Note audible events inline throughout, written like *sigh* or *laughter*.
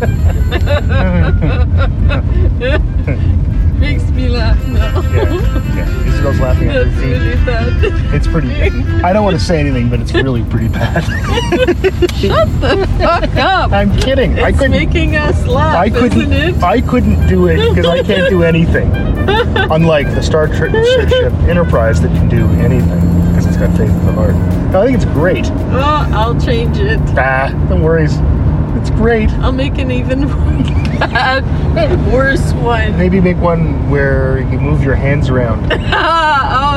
*laughs* Makes me laugh now. yeah, yeah. Isabel's laughing at her That's feet. really bad. It's pretty. I don't want to say anything, but it's really pretty bad. *laughs* Shut the fuck up. I'm kidding. I It's couldn't. making us laugh, I couldn't. isn't it? I couldn't do it because I can't do anything. *laughs* Unlike the Star Trek ship Enterprise that can do anything because it's got faith in the heart. No, I think it's great. Oh, I'll change it. Ah, don't worry. Great. I'll make an even bad, *laughs* worse one. Maybe make one where you move your hands around. *laughs*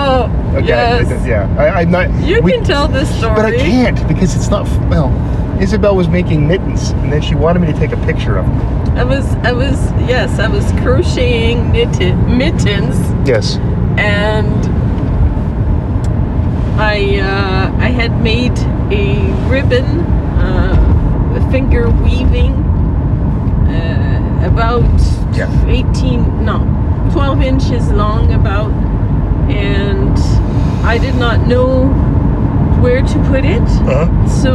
Oh, Okay. yes. Yeah. I, I'm not. You we- can tell this story. But I can't because it's not. Well, Isabel was making mittens, and then she wanted me to take a picture of them. I was, I was, yes, I was crocheting mitten, mittens, Yes. and I, uh, I had made a ribbon, finger weaving, uh, about Yeah. 18, no, 12 inches long, about, and I did not know where to put it. Uh huh. So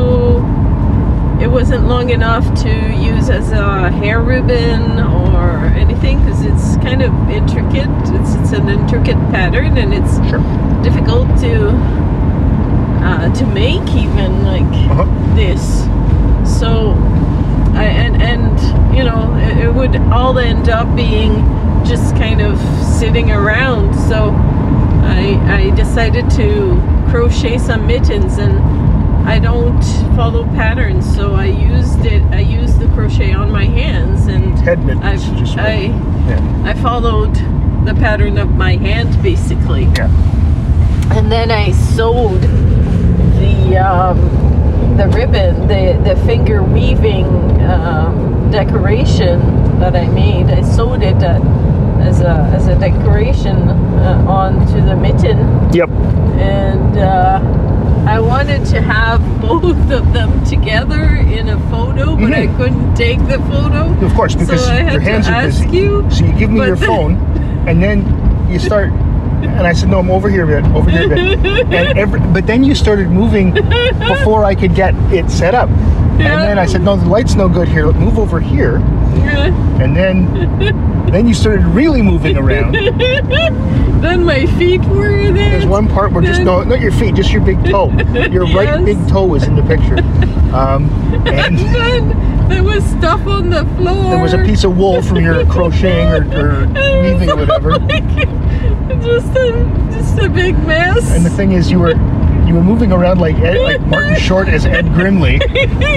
it wasn't long enough to use as a hair ribbon or anything because it's kind of intricate. It's, it's an intricate pattern and it's Sure. difficult to uh, to make even like Uh huh. this. So I, and and you know it, it would all end up being just kind of sitting around. So I I decided to crochet some mittens and I don't follow patterns, so I used it. I used the crochet on my hands and Head mittens. I've, just I yeah. I followed the pattern of my hand basically Yeah. and then I sewed the um, the ribbon, the the finger weaving um, decoration that I made. I sewed it uh, as a as a decoration uh, onto the mitten, Yep. and uh, I wanted to have *laughs* both of them together in a photo, but I Mhm. couldn't take the photo. Of course, because so I your hands are ask busy. you. So you give me your phone, and then you start. And I said, "No, I'm over here bit, over here bit." And *laughs* every, but then you started moving before I could get it set up. Yeah. And then I said, "No, the light's no good here. Move over here." And then, *laughs* then you started really moving around. *laughs* then my feet were there. There's one part where just no, not your feet, just your big toe. Your right big toe was in the picture. Um, And and then there was stuff on the floor. there was a piece of wool from your *laughs* crocheting or, or weaving or *laughs* whatever. like just a just a big mess. And the thing is, you were you were moving around like Ed, like Martin *laughs* Short as Ed Grimley,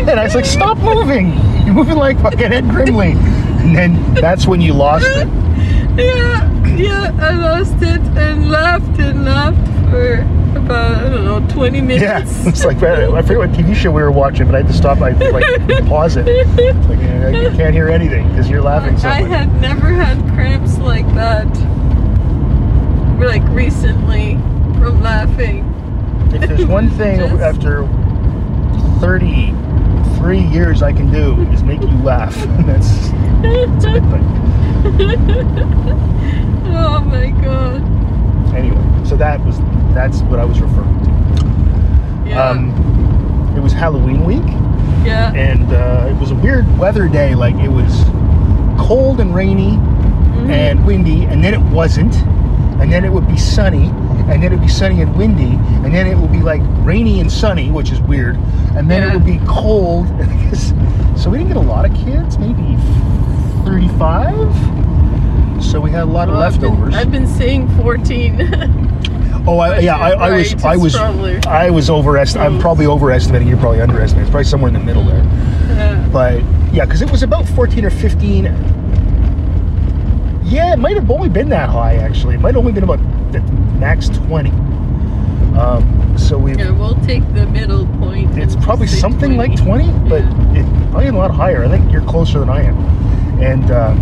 and I was like, "Stop moving! You're moving like fucking Ed Grimley." And then that's when you lost it. yeah, yeah, I lost it and laughed and laughed for about I don't know 20 minutes. Yeah, *laughs* it's like I forget what TV show we were watching, but I had to stop. I like pause it. It's like you can't hear anything because you're laughing so much. I much. had never had cramps like that. Like recently from laughing. If there's one *laughs* thing Just- after 33 years I can do is make you laugh. *laughs* that's, that's a good thing. oh my god. Anyway, so that was that's what I was referring to. Yeah. Um, it was Halloween week, yeah. and uh, it was a weird weather day. Like it was cold and rainy Mhm. and windy, and then it wasn't, and then it would be sunny, and then it'd be sunny and windy, and then it would be like rainy and sunny, which is weird, and then it would be cold. And I guess, *laughs* so we didn't get a lot of kids, maybe 35. So we had a lot of Well, I've been- leftovers. I've been saying 14. *laughs* Oh, I, yeah, I, I was, I was, probably I was overestimating. I'm probably overestimating. You're probably underestimating. It's probably somewhere in the middle there. Uh, But yeah, because it was about 14 or 15. Yeah, it might have only been that high actually. It might have only been about the max 20. Um, so we, yeah, we'll take the middle point. it's probably something like 20, but it probably a lot higher. I think you're closer than I am. And uh,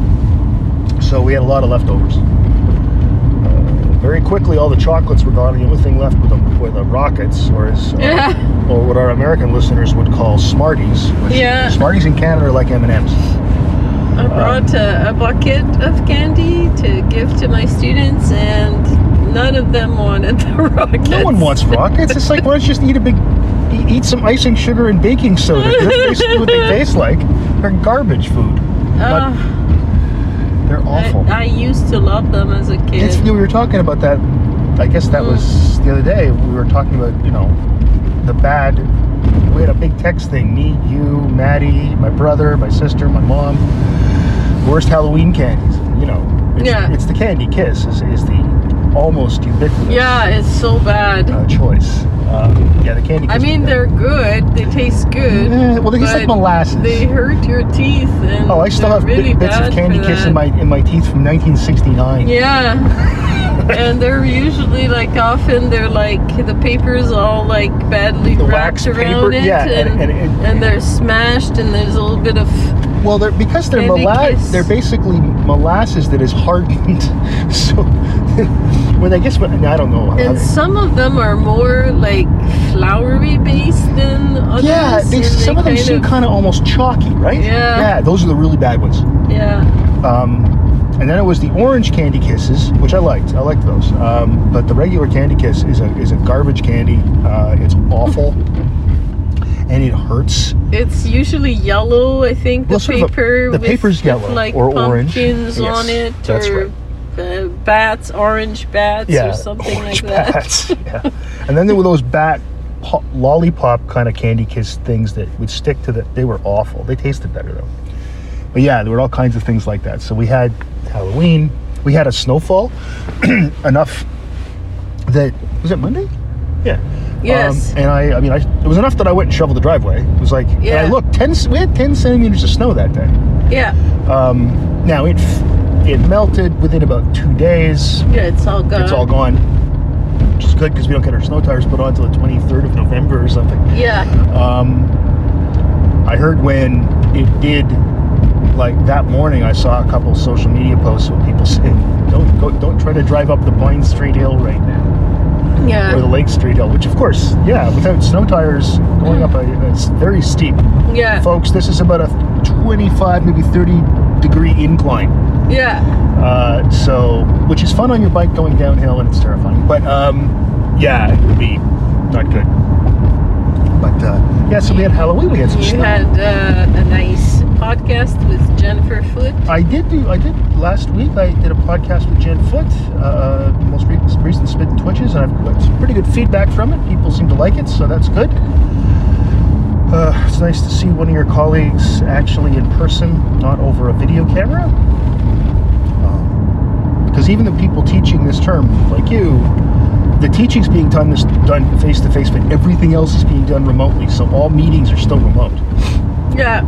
so we had a lot of leftovers. Uh, very quickly, all the chocolates were gone. and The only thing left were the, were the rockets, or as uh, Yeah. or what our American listeners would call Smarties. Yeah. Smarties in Canada are like M and M's. I brought a, a bucket of candy to give to my students, and none of them wanted the rockets. *laughs* No one wants rockets. It's like why don't you just eat a big eat some icing sugar and baking soda. That's basically what they *laughs* taste like. They're garbage food. Not- Uh, they're awful. I, I used to love them as a kid. It's, we were talking about that. I guess that Mm. was the other day. We were talking about you know the bad. We had a big text thing. Me, you, Maddie, my brother, my sister, my mom. Worst Halloween candies. You know, it's, Yeah. it's the candy kiss is, is the almost ubiquitous yeah, it's so bad. uh, choice. Um, yeah, the candy. I mean, they're good. They taste good. Eh, well, they taste like molasses. They hurt your teeth, and Oh, I still have really bits of candy kiss in my in my teeth from 1969. Yeah. *laughs* and they're usually like often they're like the paper's all like badly The wrapped around paper, it yeah, and- and, and- and- and they're smashed and there's a little bit of Well, they're because they're molasses. They're basically molasses that is hardened. *laughs* so *laughs* when I guess when I don't know. and they- some of them are more like floury based than others. yeah, they, some of them kind seem kind of almost chalky, right? Yeah. Yeah, those are the really bad ones. yeah. Um, and then it was the orange candy kisses, which I liked. I liked those. Um, but the regular candy kiss is a is a garbage candy. Uh, it's awful, *laughs* and it hurts. It's usually yellow, I think. The Well, sort of a- paper. the paper's yellow like or orange. pumpkins Yes, on it, that's or right. Bats, orange bats, or something orange like that. bats, *laughs* yeah. And then there were those bat po- lollipop kind of candy kiss things that would stick to the. They were awful. They tasted better though. But yeah, there were all kinds of things like that. So we had Halloween. We had a snowfall, *clears throat* enough that was it Monday? Yeah. Yes. Um, and I, I mean, I, it was enough that I went and shoveled the driveway. It was like, and I Yeah. looked, ten. We had ten centimeters of snow that day. Yeah, Um, now it it melted within about two days. yeah, it's all gone. It's all gone, which is good because we don't get our snow tires put on until the 23rd of November or something. Yeah, Um, I heard when it did, like that morning, I saw a couple social media posts with people saying, "Don't go, don't try to drive up the Pine Street Hill right now, Yeah. or the Lake Street Hill." Which, of course, yeah, without snow tires going up, a, it's very steep, yeah, folks. This is about a 25, maybe 30 degree incline. Yeah. Uh, so, which is fun on your bike going downhill, and it's terrifying. But um, yeah, it would be not good. But uh, yeah, so we had Halloween. We had some You snow. had uh, a nice podcast with Jennifer Foot. I did do. I did last week. I did a podcast with Jen Foot, uh, most re- recent Spit and Twitches, and I've got pretty good feedback from it. People seem to like it, so that's good. Uh, it's nice to see one of your colleagues actually in person, not over a video camera. Because even the people teaching this term, like you, the teaching's being done this done face to face, but everything else is being done remotely. So all meetings are still remote Yeah,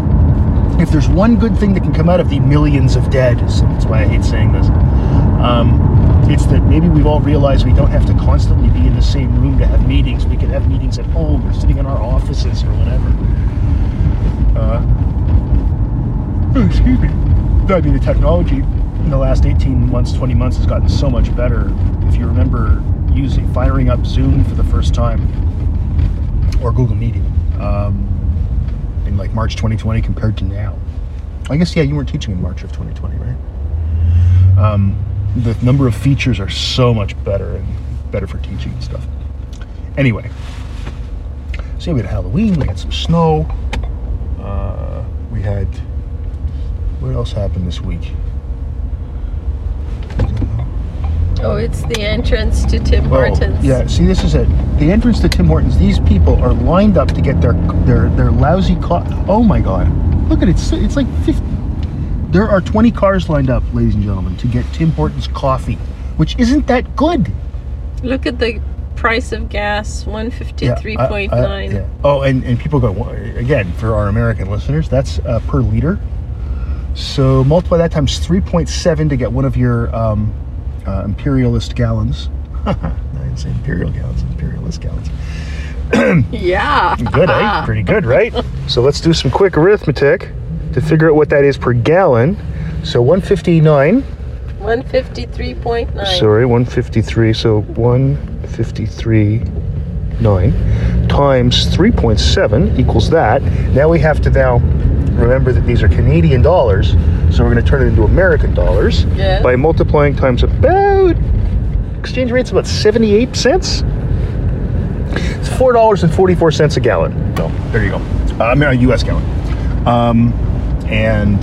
if there's one good thing that can come out of the millions of dead, so that's why I hate saying this, um, it's that maybe we've all realized we don't have to constantly be in the same room to have meetings. We can have meetings at home or sitting in our offices or whatever. Uh, excuse me. I mean, the technology the last 18 months, 20 months has gotten so much better. If you remember using, firing up Zoom for the first time, or Google Meeting, um, in like March 2020 compared to now. I guess yeah, you weren't teaching in March of 2020, right? Um, the number of features are so much better and better for teaching and stuff. Anyway, so we had Halloween, we had some snow, uh, we had what else happened this week? Oh, it's the entrance to Tim Hortons. Oh, yeah. See, this is it. The entrance to Tim Hortons. These people are lined up to get their their their lousy car. Oh my God! Look at it. It's, it's like 50. There are 20 cars lined up, ladies and gentlemen, to get Tim Hortons coffee, which isn't that good. Look at the price of gas, one fifty three I- point I- nine. yeah. Oh, and and people go "Wha- again for our American listeners. That's uh, per liter. So multiply that times 3.7 to get one of your um, uh, imperialist gallons. *laughs* I didn't say imperial gallons, imperialist gallons. Yeah. Good, eh? *laughs* Pretty good, right? So let's do some quick arithmetic to figure out what that is per gallon. So 159, One fifty three point nine. sorry, 153, so 153.9 times 3.7 equals that. Now we have to now remember that these are Canadian dollars, so we're going to turn it into American dollars Yeah. by multiplying times about exchange rate's about 78 cents. It's four dollars and forty four cents a gallon. No, there you go. Uh, I mean a U.S. gallon, um, and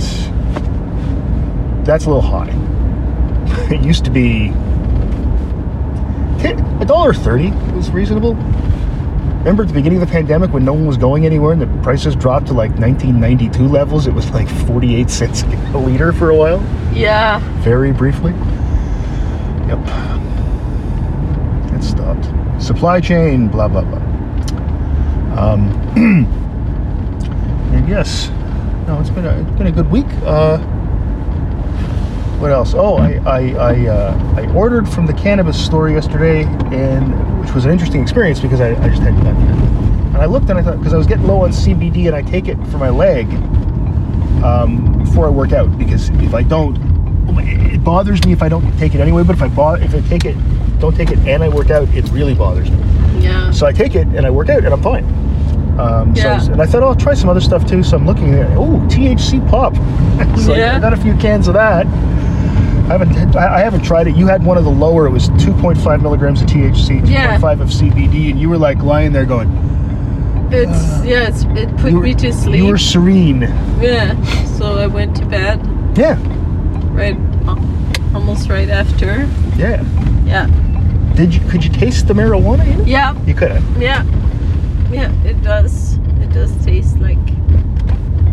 that's a little high. *laughs* It used to be a dollar thirty was reasonable. Remember at the beginning of the pandemic when no one was going anywhere and the prices dropped to like 1992 levels? It was like 48 cents a liter for a while, Yeah. very briefly. Yep. It stopped. Supply chain, blah blah blah. Um, *clears throat* and yes, no, it's been a it's been a good week. Uh, what else? Oh, I I I, uh, I ordered from the cannabis store yesterday, and which was an interesting experience because I, I just hadn't done it. And I looked and I thought because I was getting low on CBD, and I take it for my leg um, before I work out because if I don't, it bothers me if I don't take it anyway. But if I bo- if I take it, don't take it, and I work out, it really bothers me. Yeah. So I take it and I work out and I'm fine. Um, so I Yeah. was- and I thought, oh, I'll try some other stuff too. So I'm looking there. oh, THC pop. *laughs* so Yeah. I got a few cans of that. I haven't, I haven't tried it. You had one of the lower. It was 2.5 milligrams of THC, 2.5 Yeah. of CBD, and you were like lying there going, It's yeah. It's, it put were, me to sleep. you were serene. Yeah. So I went to bed Yeah, right, uh, almost right after. yeah. Yeah. Did you? Could you taste the marijuana in it? Yeah. You could have. Yeah. Yeah. It does. It does taste like.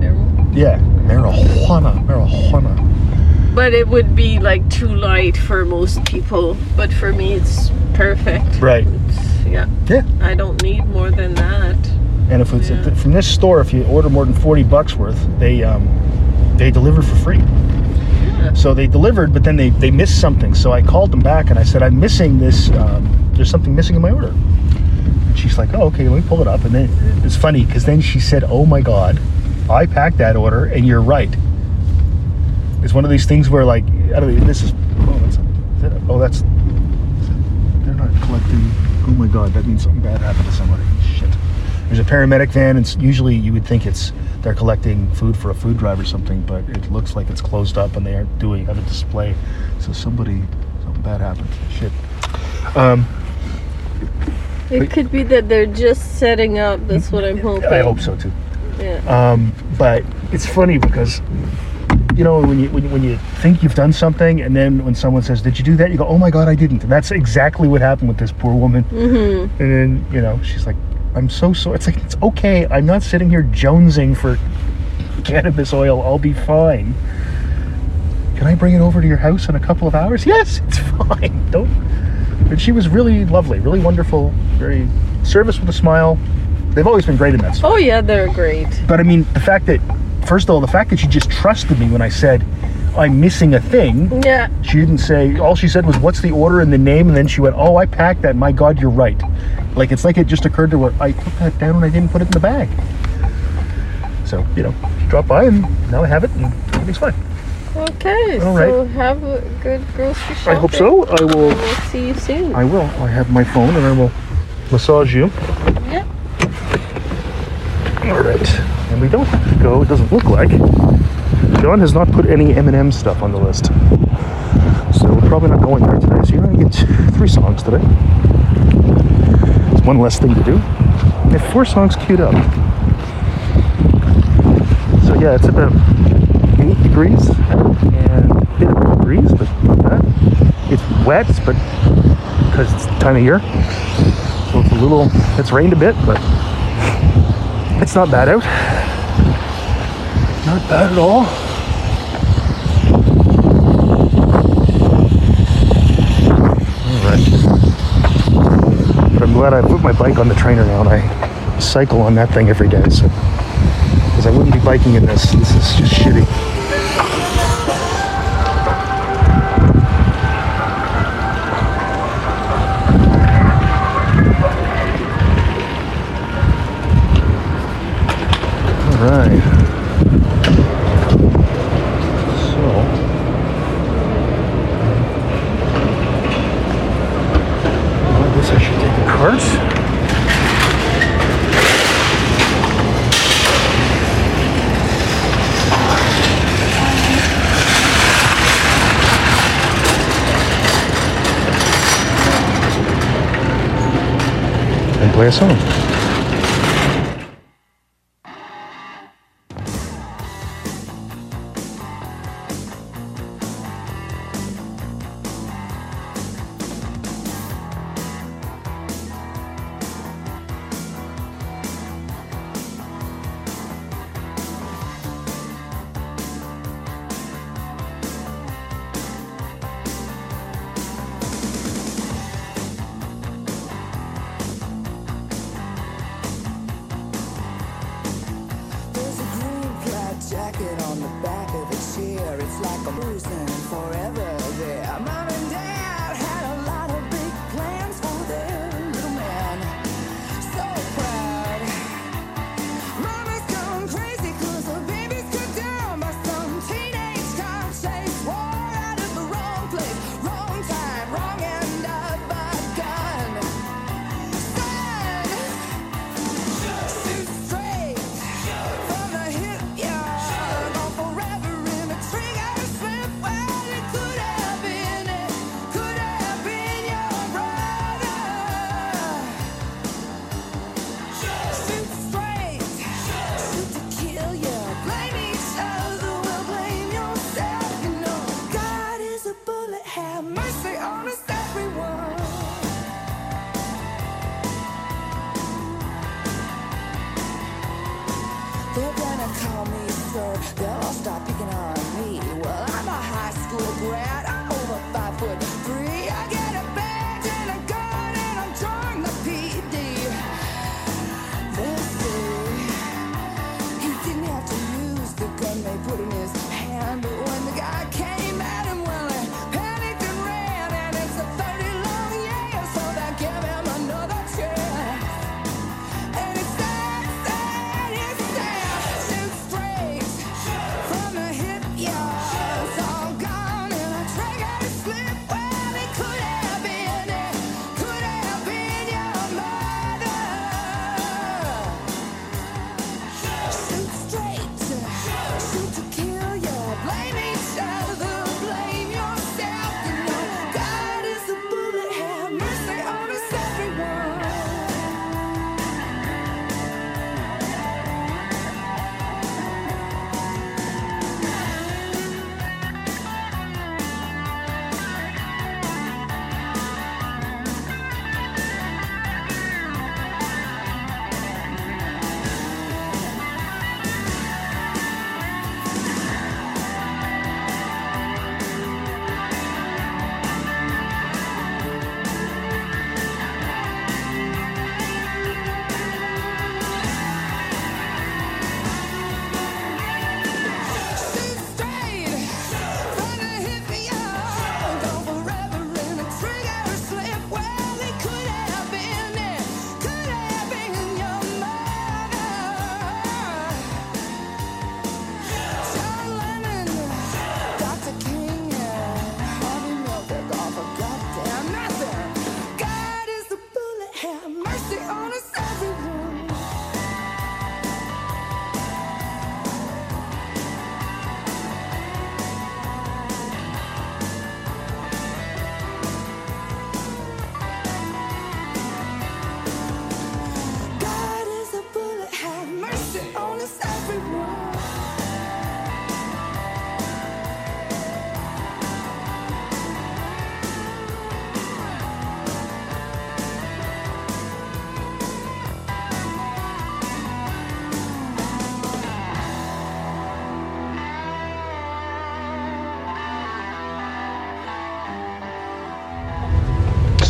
marijuana. Yeah, marijuana, marijuana. But it would be like too light for most people. But for me, it's perfect. Right. It's, yeah. Yeah. I don't need more than that. And if it's the- from this store, if you order more than forty bucks worth, they um, they deliver for free. Yeah. So they delivered, but then they they missed something. So I called them back and I said, I'm missing this. Um, there's something missing in my order. And she's like, Oh, okay, let me pull it up. And then it's funny because then she said, Oh my God, I packed that order, and you're right. It's one of these things where like I don't know. This is oh, that's, oh that's they're not collecting. Oh my God, that means something bad happened to somebody. Shit. There's a paramedic van, and usually you would think it's they're collecting food for a food drive or something, but it looks like it's closed up and they aren't doing have a display. So somebody, something bad happened. Shit. Um, It could be that they're just setting up. That's what I'm hoping. I hope so too. Yeah. Um, but it's funny because you know when you, when you when you think you've done something, and then when someone says, "Did you do that?" You go, "Oh my God, I didn't." And that's exactly what happened with this poor woman. Mm-hmm. And then, you know, she's like, I'm so sorry. It's like, it's okay. I'm not sitting here jonesing for cannabis oil. I'll be fine. Can I bring it over to your house in a couple of hours? Yes, it's *laughs* fine. Don't. But she was really lovely, really wonderful, very service with a smile. They've always been great in that. Oh yeah, they're great. But I mean, the fact that, first of all, the fact that she just trusted me when I said, I'm missing a thing. Yeah. She didn't say. All she said was, "What's the order and the name?" And then she went, "Oh, I packed that. My God, you're right." Like it's like it just occurred to her. I took that down and I didn't put it in the bag. So you know, drop by and now I have it and everything's fine. Okay. All so have a good grocery shopping. I hope so. I will. We'll see you soon. I will. I have my phone and I will massage you. yeah. All right. And we don't have to go. It doesn't look like. John has not put any M&M stuff on the list. So we're probably not going there today. So you're to get three songs today. It's one less thing to do. We have four songs queued up. So yeah, it's about eight degrees and a bit of a breeze, but not bad. It's wet, but because it's the time of year. So it's a little, it's rained a bit, but it's not bad out. Not bad at all. Alright. I'm glad I put my bike on the trainer now and I cycle on that thing every day. So, because I wouldn't be biking in this. This is just shitty. right. So, I guess I should take the carts. play a song.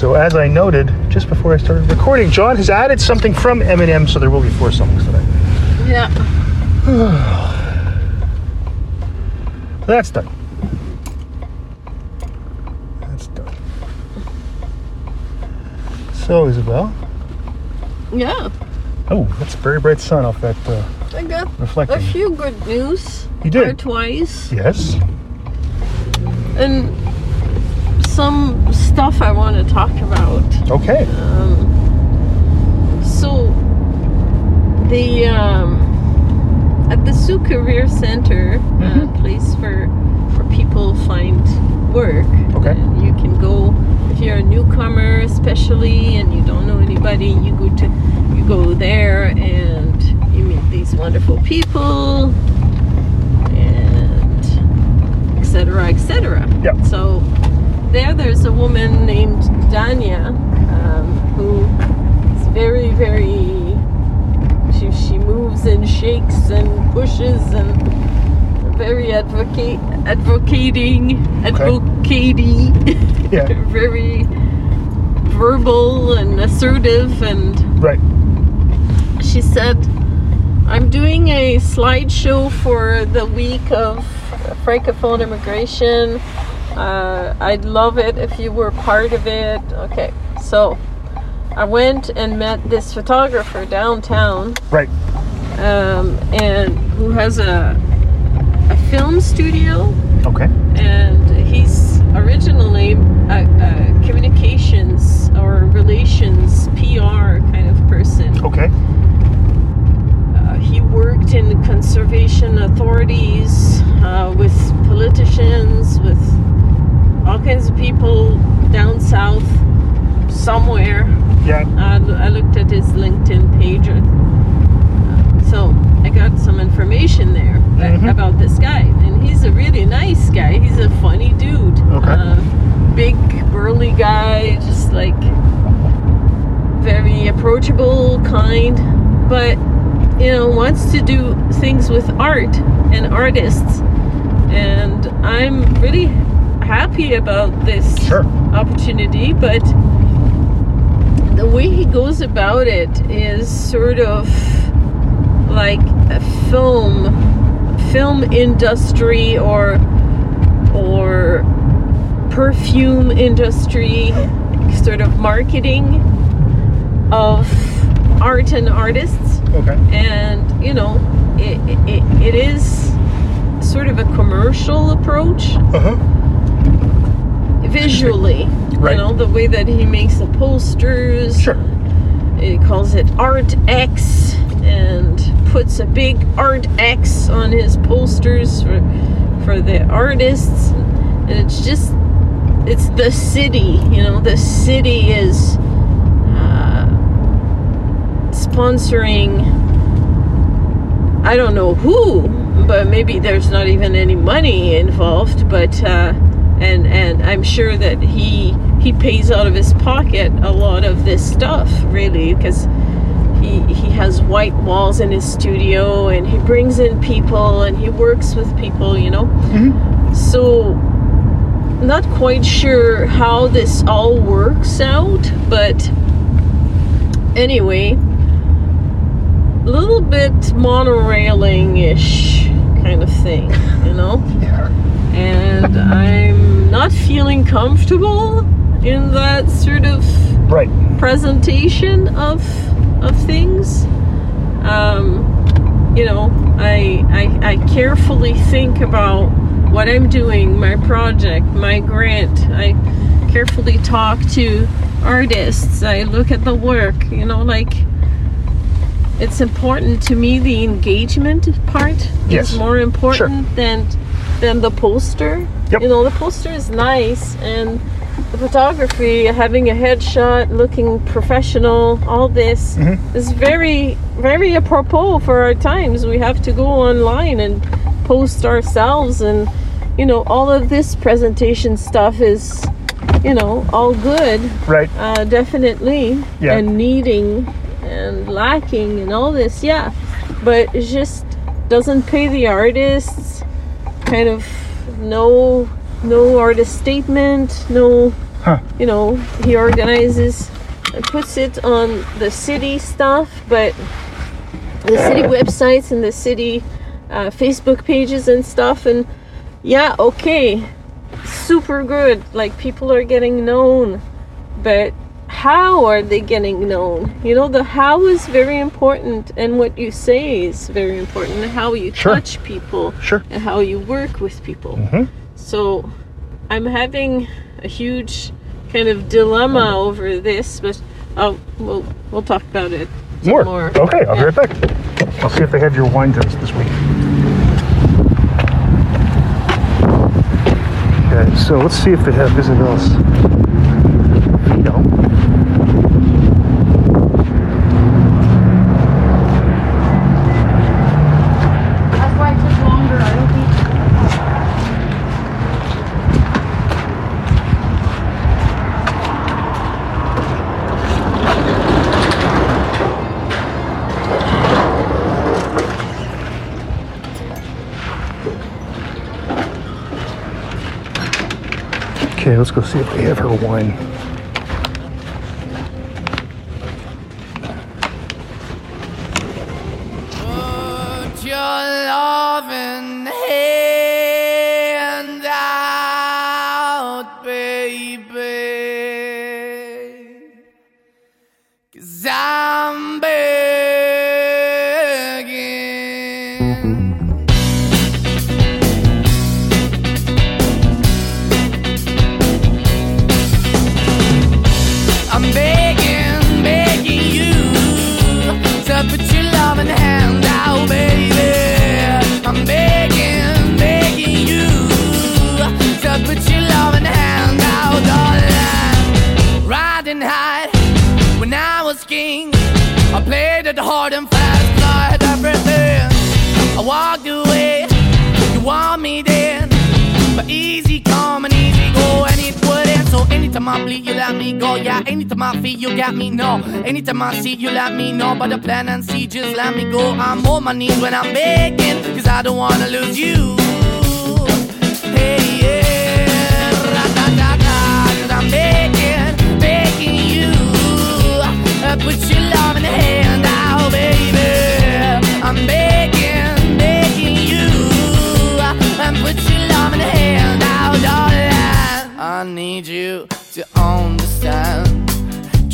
So as I noted just before I started recording, John has added something from M&M, so there will be four songs today. Yeah. *sighs* That's done. That's done. So Isabel. Yeah. Oh, that's a very bright sun off that. Uh, I got reflecting. a few good news. You did. twice. Yes. And some stuff I want to talk about. Okay. Um, so the um, at the Sioux Career Center, uh, mm-hmm. place for for people find work. Okay. You can go if you're a newcomer, especially, and you don't know anybody. You go to you go there and you meet these wonderful people and etc. etc. Yeah. So there's a woman named Danya um, who is very, very. She, she moves and shakes and pushes and very advocate advocating advocating Yeah. *laughs* very verbal and assertive and Right. she said, I'm doing a slideshow for the week of Francophone immigration. Uh, I'd love it if you were part of it. Okay, so I went and met this photographer downtown Right. um, and who has a, a film studio Okay. and he's originally a, a communications or relations PR kind of person. Okay. Uh, he worked in conservation authorities uh, with politicians, with all kinds of people down south somewhere. Yeah. I, I looked at his LinkedIn page. Uh, so I got some information there that- Mhm. about this guy. And he's a really nice guy. He's a funny dude. Okay. Uh, big, burly guy, just like very approachable, kind, but you know, wants to do things with art and artists. And I'm really happy about this Sure. opportunity, but the way he goes about it is sort of like a film film industry or or perfume industry sort of marketing of art and artists Okay. and you know it, it, it is sort of a commercial approach Uh huh. Visually Right. you know the way that he makes the posters Sure. he calls it art x and puts a big art x on his posters for for the artists and it's just it's the city you know the city is uh, sponsoring i don't know who but maybe there's not even any money involved but uh, and and i'm sure that he he pays out of his pocket a lot of this stuff really because he he has white walls in his studio and he brings in people and he works with people you know Mhm. so not quite sure how this all works out but anyway a little bit monorailing-ish kind of thing you know Yeah. and i'm not feeling comfortable in that sort of Right. presentation of of things. Um, you know, I, I I carefully think about what I'm doing, my project, my grant. I carefully talk to artists. I look at the work. You know, like it's important to me. The engagement part Yes. is more important than than the poster. Yep. You know, the poster is nice and the photography, having a headshot, looking professional, all this Mhm. is very, very apropos for our times. We have to go online and post ourselves, and you know, all of this presentation stuff is, you know, all good, Right. uh, definitely, Yeah. and needing and lacking and all this, yeah, but it just doesn't pay the artists. Kind of no, no artist statement, no Huh. you know, he organizes and puts it on the city stuff, but the city websites and the city uh, Facebook pages and stuff. And yeah, okay, super good. Like people are getting known, but how are they getting known? You know, the how is very important, and what you say is very important, and how you Sure. touch people, Sure. and how you work with people. Mhm. So I'm having a huge kind of dilemma over this, but oh, we'll we'll talk about it More. more. Okay, I'll be right back. I'll see if they have your wine test this week. Okay, so let's see if they have anything else. Okay, let's go see if they have her wine. Anytime I feel, you got me. No, anytime I see, you let me know. But the plan and see, just let me go. I'm on my knees when I'm begging, cause I don't wanna lose you. Hey, yeah, ra-da-da-da, I'm begging, begging you. Uh, Put your love in the hand out, baby. I'm begging, begging you. And put your love in the hand out, darling. I need you to understand.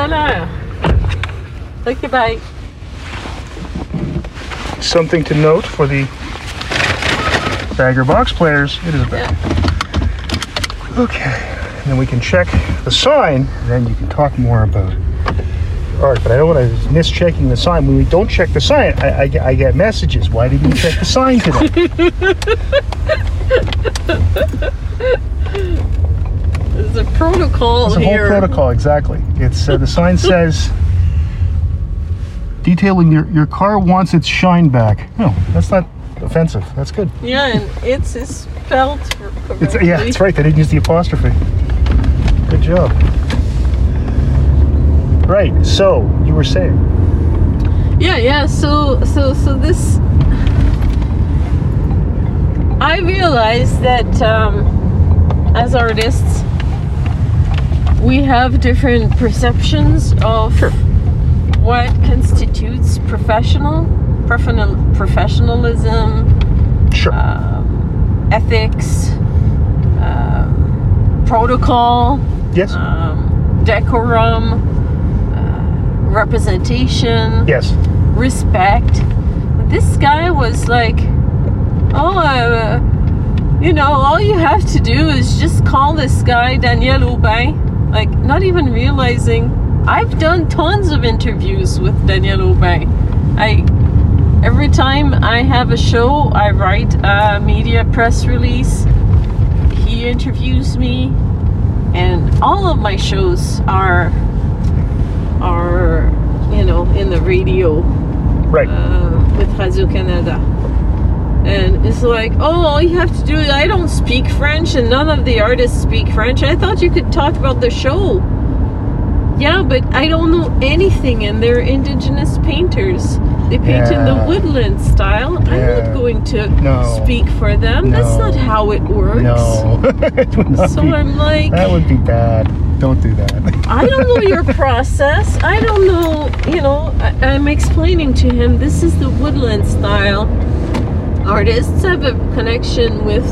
À tout à l'heure. Ok, bye. Something to note for the bagger box players. It is a bag. Okay, and then we can check the sign. Then you can talk more about art. But I don't want to miss checking the sign. When we don't check the sign, I, I, I get messages. Why didn't you check the sign today? *laughs* There's a protocol It's a whole protocol, exactly. It's uh, the sign *laughs* says detailing your your car wants its shine back. No, that's not offensive. That's good. Yeah, and it's is spelled correctly. It's yeah, it's right. They didn't use the apostrophe. Good job. Right. So you were saying? Yeah, yeah. So, so, so this. I realized that um, as artists, we have different perceptions of what constitutes professional, professional professionalism, Sure. um, ethics, um, protocol, yes. um, decorum, uh, representation yes. respect. This guy was like oh, uh, you know, all you have to do is just call this guy Daniel Aubin. Like, not even realizing I've done tons of interviews with Daniel Aubin. I every time I have a show, I write a media press release. He interviews me, and all of my shows are are you know in the radio Right. uh, with Radio Canada. And it's like, oh, all you have to do is I don't speak French, and none of the artists speak French. I thought you could talk about the show. Yeah, but I don't know anything, and they're indigenous painters. They paint in the woodland style. I'm not going to No. speak for them. That's not how it works. no. *laughs* it So be- I'm like, that would be bad. Don't do that. *laughs* I don't know your process. I don't know, you know, I, I'm explaining to him this is the woodland style. Artists have a connection with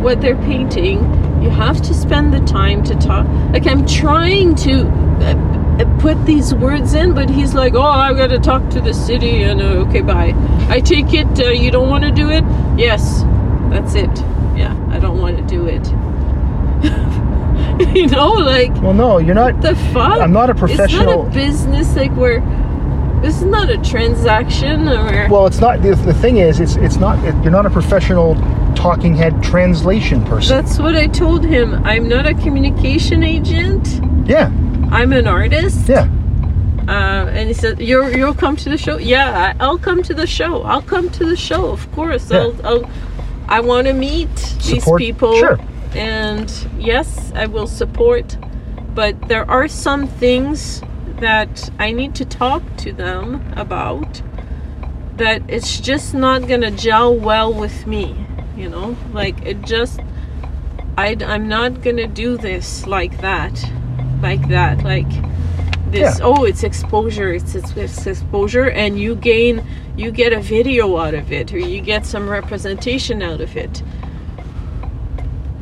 what they're painting. You have to spend the time to talk. Like, I'm trying to uh, put these words in, but he's like, oh, I've got to talk to the city, and uh, okay, bye. I take it uh, you don't want to do it? Yes, that's it. Yeah, I don't want to do it. *laughs* you know, like, well, no, you're not. the fuck? I'm not a professional. It's not a business like where this is not a transaction or Well, it's not. The, the thing is, it's it's not. It, you're not a professional talking head translation person. that's what I told him. I'm not a communication agent. yeah. I'm an artist. Yeah. Uh, and he said, "You're you'll come to the show." Yeah, I'll come to the show. I'll come to the show. Of course. Yeah. I'll, I'll. I want to meet these Support- people. sure. And yes, I will support. But there are some things that I need to talk to them about. That it's just not gonna gel well with me. You know, like it just. I, I'm not gonna do this like that, like that, like this. Yeah. Oh, it's exposure. It's, it's it's exposure, and you gain, you get a video out of it, or you get some representation out of it.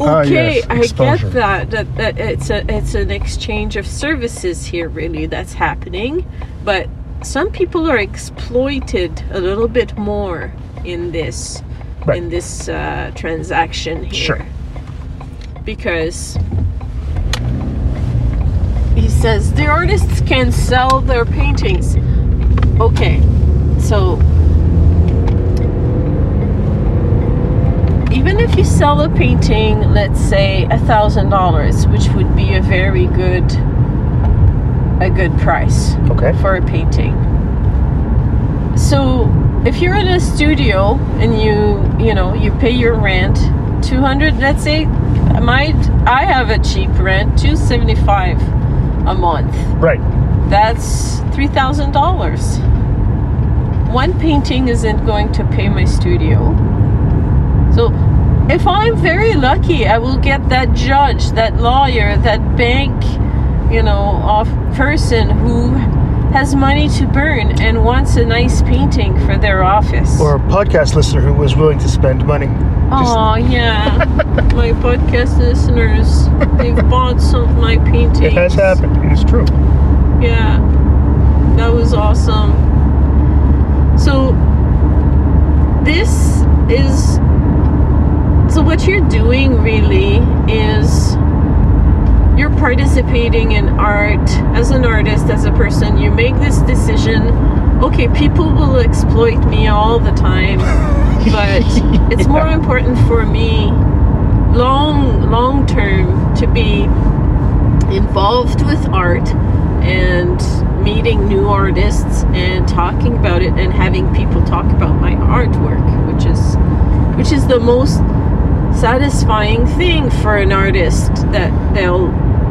Ah, Okay, yes, I get that. That that it's a it's an exchange of services here, really. That's happening, but some people are exploited a little bit more in this Right. in this uh, transaction here Sure. because he says the artists can sell their paintings. Okay, so even if you sell a painting, let's say a thousand dollars, which would be a very good a good price Okay. for a painting. So if you're in a studio and you you know you pay your rent 200 let's say my I have a cheap rent 275 a month Right. that's $3000 one painting isn't going to pay my studio so if I'm very lucky I will get that judge that lawyer that bank you know off person who has money to burn and wants a nice painting for their office Or a podcast listener who was willing to spend money. Just- Oh yeah, *laughs* my podcast listeners, they've bought some of my paintings. It has happened. It is true. Yeah, that was awesome. So this is so what you're doing really is you're participating in art. As an artist as a person you make this decision okay people will exploit me all the time *laughs* but it's more important for me long long term to be involved with art and meeting new artists and talking about it and having people talk about my artwork which is which is the most satisfying thing for an artist that they'll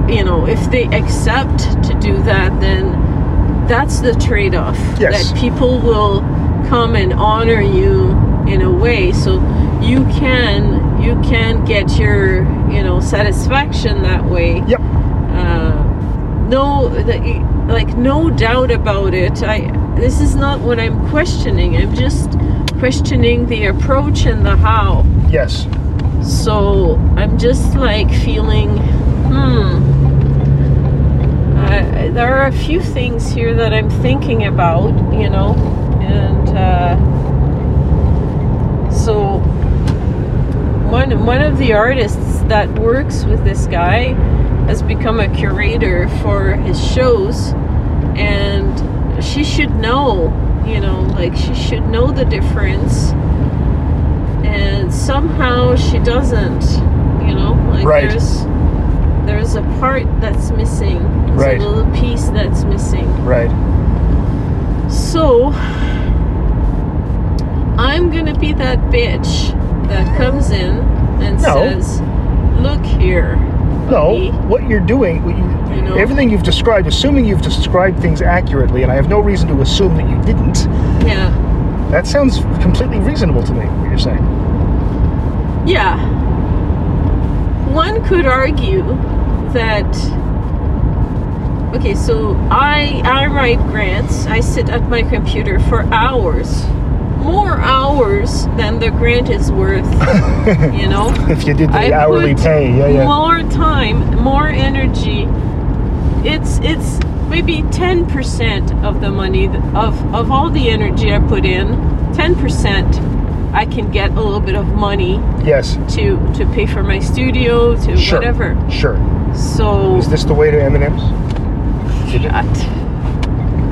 you know if they accept to do that then that's the trade-off Yes. that people will come and honor you in a way so you can you can get your you know satisfaction that way Yep. uh, no like no doubt about it i this is not what i'm questioning i'm just questioning the approach and the how Yes. So i'm just like feeling hmm I, there are a few things here that i'm thinking about you know and uh, so one one of the artists that works with this guy has become a curator for his shows, and she should know, you know, like she should know the difference. And somehow she doesn't, you know, like Right. there's there's a part that's missing. There's Right. a little piece that's missing. Right. So I'm gonna be that bitch that comes in and No. says, "Look here." No, what you're doing, what you, You know? everything you've described, assuming you've described things accurately, and I have no reason to assume that you didn't, Yeah, that sounds completely reasonable to me, saying. yeah. One could argue that. Okay, so I I write grants. I sit at my computer for hours, more hours than the grant is worth. *laughs* you know. If you did the I hourly pay, yeah, yeah. more time, more energy. It's it's maybe ten percent of the money of of all the energy I put in. Ten percent, I can get a little bit of money Yes, to to pay for my studio to sure. whatever. Sure. So Is this the way to M&M's? Did it?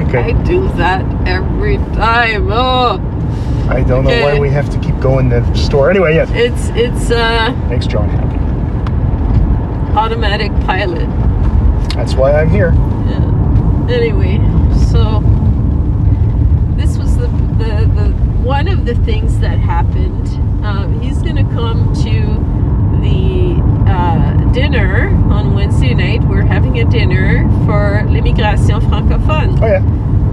Okay. I do that every time. Oh, I don't know why we have to keep going to the store. Anyway, yes. it's it's uh Makes John happy. automatic pilot. That's why I'm here. Yeah. Anyway, so this was the, the, the one of the things that happened. Um, he's gonna come to the uh, dinner on Wednesday night. We're having a dinner for l'immigration francophone. Oh yeah.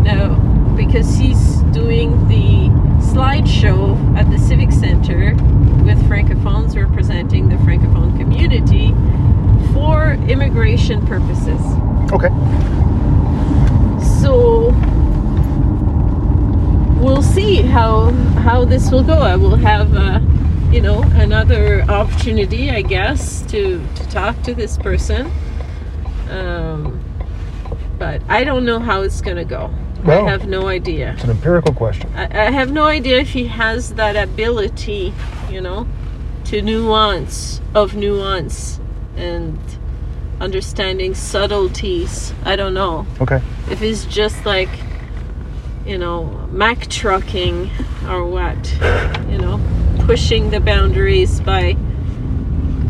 Now, because he's doing the slideshow at the Civic Center with Francophones representing the Francophone community for immigration purposes. Okay. So we'll see how how this will go. I will have uh, you know another opportunity, I guess, to to talk to this person. Um, but I don't know how it's gonna go. Well- I have no idea. It's an empirical question. I, I have no idea if he has that ability, you know, to nuance of nuance and understanding subtleties. I don't know Okay. if he's just like you know mac trucking or what you know pushing the boundaries by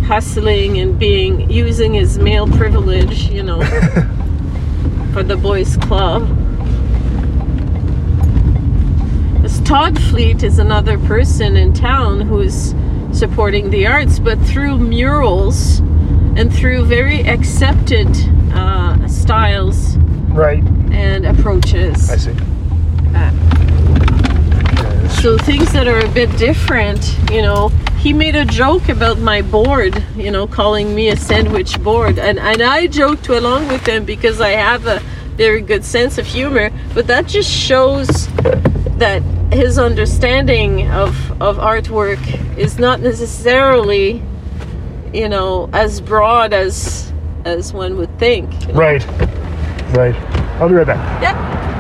hustling and being using his male privilege you know *laughs* for the boys club this todd fleet is another person in town who's supporting the arts but through murals and through very accepted uh, styles Right. and approaches. I see. Uh. So things that are a bit different, you know, he made a joke about my board, you know, calling me a sandwich board. And, and I joked along with him because I have a very good sense of humor. But that just shows that his understanding of, of artwork is not necessarily, you know, as broad as as one would think. Right. Right. I'll be right back. Yep.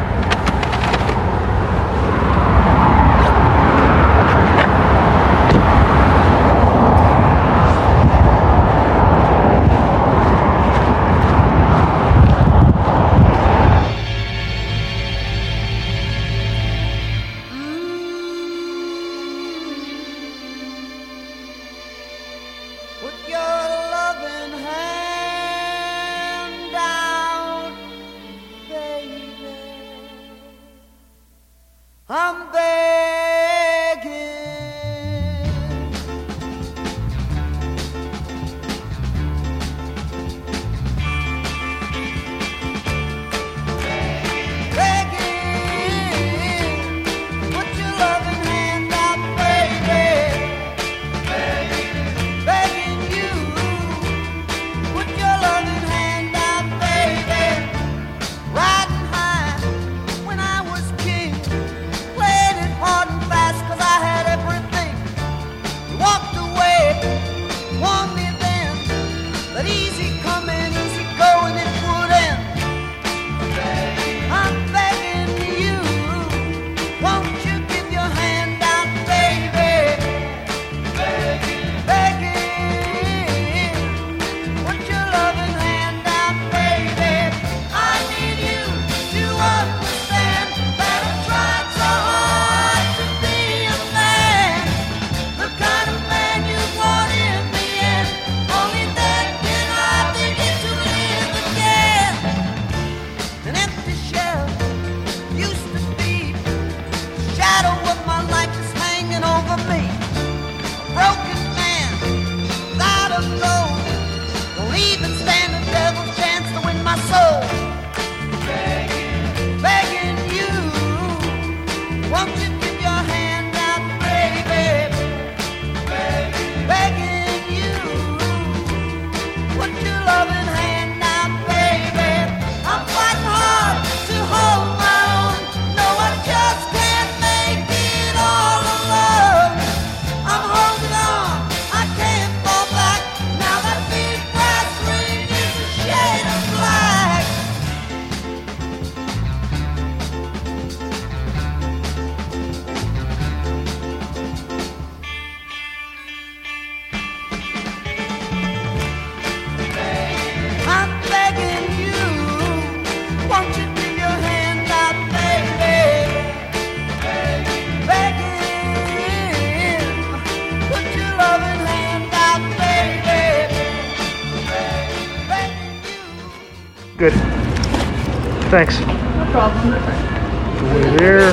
Thanks. No problem. Over there.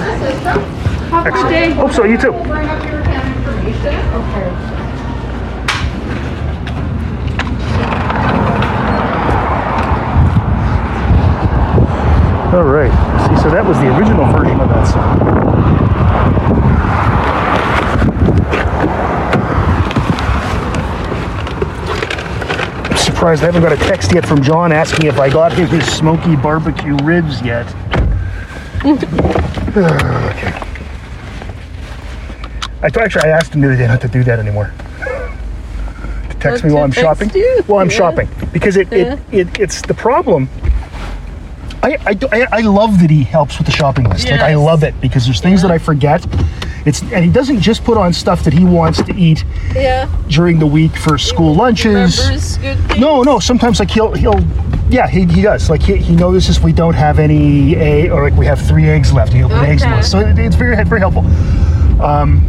Have day. Hope so. You too. All right. See, so that was the original version of that song. Surprised I haven't got a text yet from John asking if I got him his smoky barbecue ribs yet. okay. *laughs* *sighs* I actually I asked him the other day not to do that anymore. To text Not me while I'm shopping. you? While I'm Yeah. shopping because it, Yeah. it, it it's the problem. I, I, do- I, I love that he helps with the shopping list. Like I love it because there's things that I forget. It's and he doesn't just put on stuff that he wants to eat Yeah. during the week for school lunches. No, no. Sometimes like he'll he'll yeah he, he does like he, he notices we don't have any egg or like we have three eggs left. He'll put eggs in So it, it's very very helpful. Um,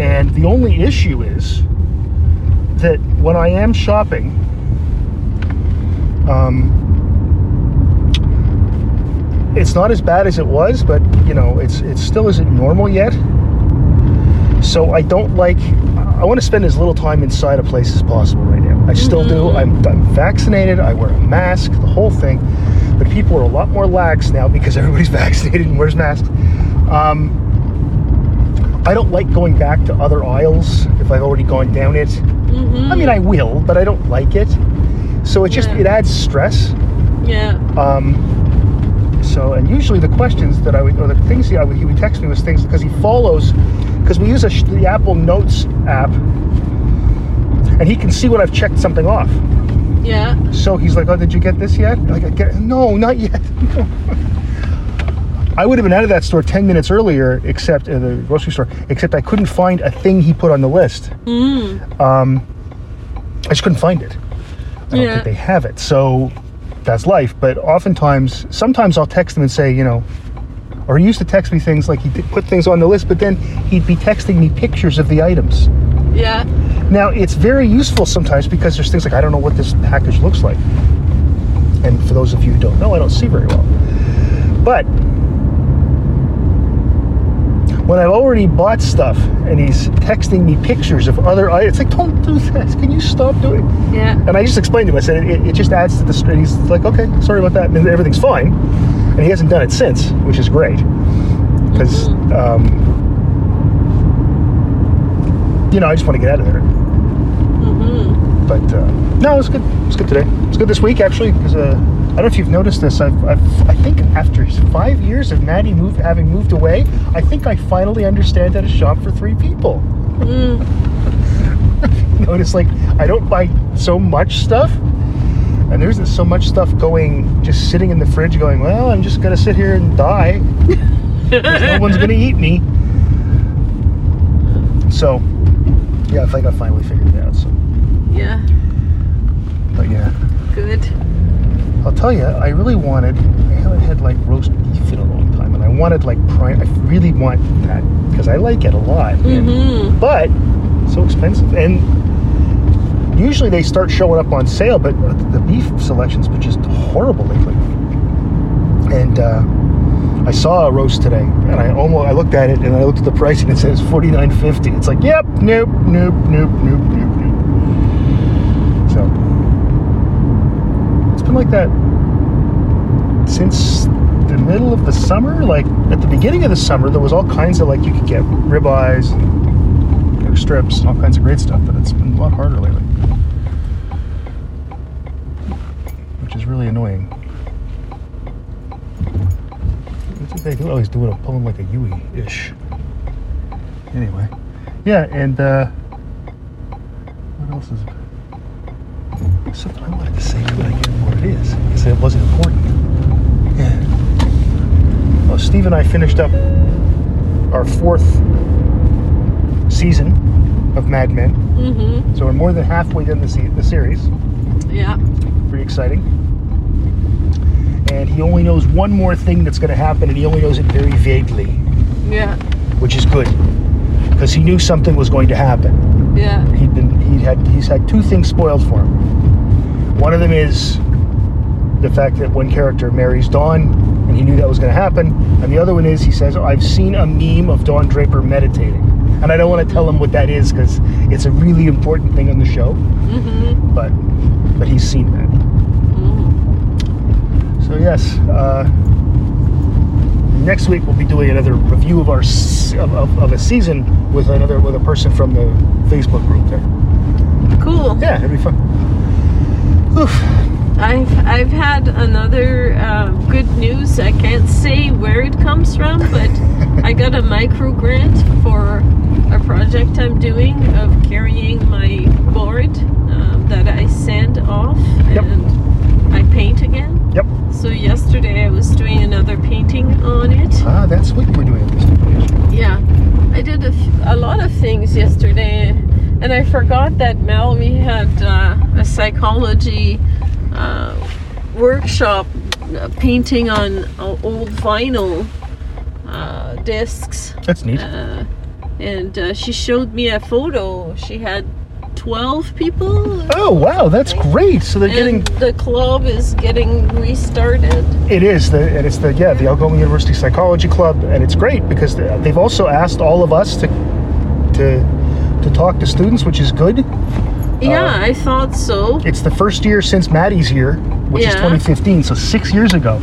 and the only issue is that when I am shopping, um, it's not as bad as it was, but you know, it's it still isn't normal yet. So I don't like. I want to spend as little time inside a place as possible right now. I still do. I'm, I'm vaccinated. I wear a mask, the whole thing. But people are a lot more lax now because *laughs* everybody's vaccinated and wears masks. Um, I don't like going back to other aisles if I've already gone down it. Mm-hmm. I mean, I will, but I don't like it. So it just Yeah. it adds stress. Yeah. Um, so, and usually the questions that I would, or the things he, I would, he would text me was things because he follows, because we use a, the Apple Notes app, and he can see when I've checked something off. Yeah. So he's like, "Oh, did you get this yet?" Like, I get, no, not yet. *laughs* I would have been out of that store ten minutes earlier, except uh, the grocery store, except I couldn't find a thing he put on the list. Um, I just couldn't find it. I don't Yeah. think they have it. So that's life. But oftentimes, sometimes I'll text him and say, you know, or he used to text me things like he'd put things on the list, but then he'd be texting me pictures of the items. Yeah. Now, it's very useful sometimes because there's things like, I don't know what this package looks like. And for those of you who don't know, I don't see very well. But when I've already bought stuff and he's texting me pictures of other items, it's like, don't do this. Can you stop doing Yeah. and I just explained to him, I said, it, it just adds to the stress. He's like, okay, sorry about that. And everything's fine. And he hasn't done it since, which is great. Because, um, you know, I just want to get out of there. Mm-hmm. But uh, no, it was good. It was good today. It was good this week, actually, because uh, I don't know if you've noticed this. I've, I've, I think after five years of Maddie move, having moved away, I think I finally understand how to shop for three people. Mm. *laughs* Notice, like, I don't buy so much stuff, and there isn't so much stuff going, just sitting in the fridge, going, well, I'm just gonna sit here and die. no one's gonna eat me. So, yeah, I think I finally figured it out. So, Yeah. but yeah. Good. I'll tell you, I really wanted. I haven't had like roast beef in a long time, and I wanted like prime. I really want that because I like it a lot. Mm-hmm. but so expensive, and usually they start showing up on sale. But the beef selection's been just horrible lately. And uh, I saw a roast today, and I almost I looked at it and I looked at the price, and it says forty nine fifty. It's like, yep, nope, nope, nope, nope, nope, like that since the middle of the summer. Like at the beginning of the summer, there was all kinds of like you could get ribeyes, and strips, and all kinds of great stuff. But it's been a lot harder lately, which is really annoying. What they always do it? doing a pulling like a Yui ish. Anyway, yeah, and uh, what else is? There's something I wanted to say, but I can't remember what it is. I said it wasn't important. Yeah. Well, Steve and I finished up our fourth season of Mad Men, Mm-hmm. so we're more than halfway done the, se- the series. Yeah. Pretty exciting. And he only knows one more thing that's going to happen, and he only knows it very vaguely, Yeah. which is good, because he knew something was going to happen. Yeah. He'd been he had he's had two things spoiled for him. One of them is the fact that one character marries Don, and he knew that was going to happen. And the other one is he says, "I've seen a meme of Don Draper meditating," and I don't want to tell him what that is because it's a really important thing on the show. Mm-hmm. But but he's seen that. mm So yes, uh, next week we'll be doing another review of our of, of, of a season with another with a person from the Facebook group there. Cool. Yeah, it'll be fun. Oof. I've I've had another uh, good news. I can't say where it comes from, but *laughs* I got a micro grant for a project I'm doing of carrying my board um, that I sand off Yep. and I paint again. Yep. So yesterday I was doing another painting on it. Ah, that's what you were doing at this. Yeah, I did a, f- a lot of things yesterday, and I forgot that we had uh, a psychology uh, workshop uh, painting on uh, old vinyl uh, discs. That's neat. Uh, and uh, she showed me a photo. She had 12 people. Oh wow, that's great. So they're getting the club is getting restarted. it is the and it's the yeah the Algoma University Psychology Club and it's great because they- they've also asked all of us to to to talk to students, which is good. Yeah, Uh, I thought so. It's the first year since Maddie's here, which is 2015, so six years ago.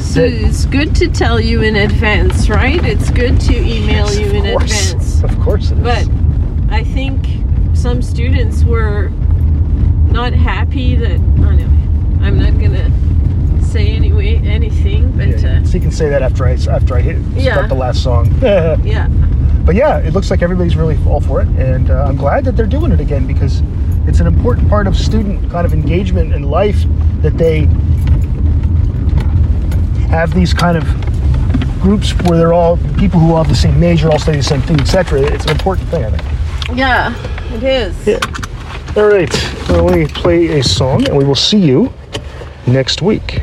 So it's good to tell you in advance, right? It's good to email Yes, you in course. advance. Of course it is. But I think some students were not happy that. I'm not gonna say anyway anything, but yeah, uh, so you can say that after I after I hit Yeah. start the last song. *laughs* yeah, but yeah, it looks like everybody's really all for it, and uh, I'm glad that they're doing it again because it's an important part of student kind of engagement in life that they have these kind of groups where they're all people who all have the same major, all study the same thing, etc. It's an important thing, I think. yeah, it is. Yeah. All right. Well, let me play a song, and we will see you next week.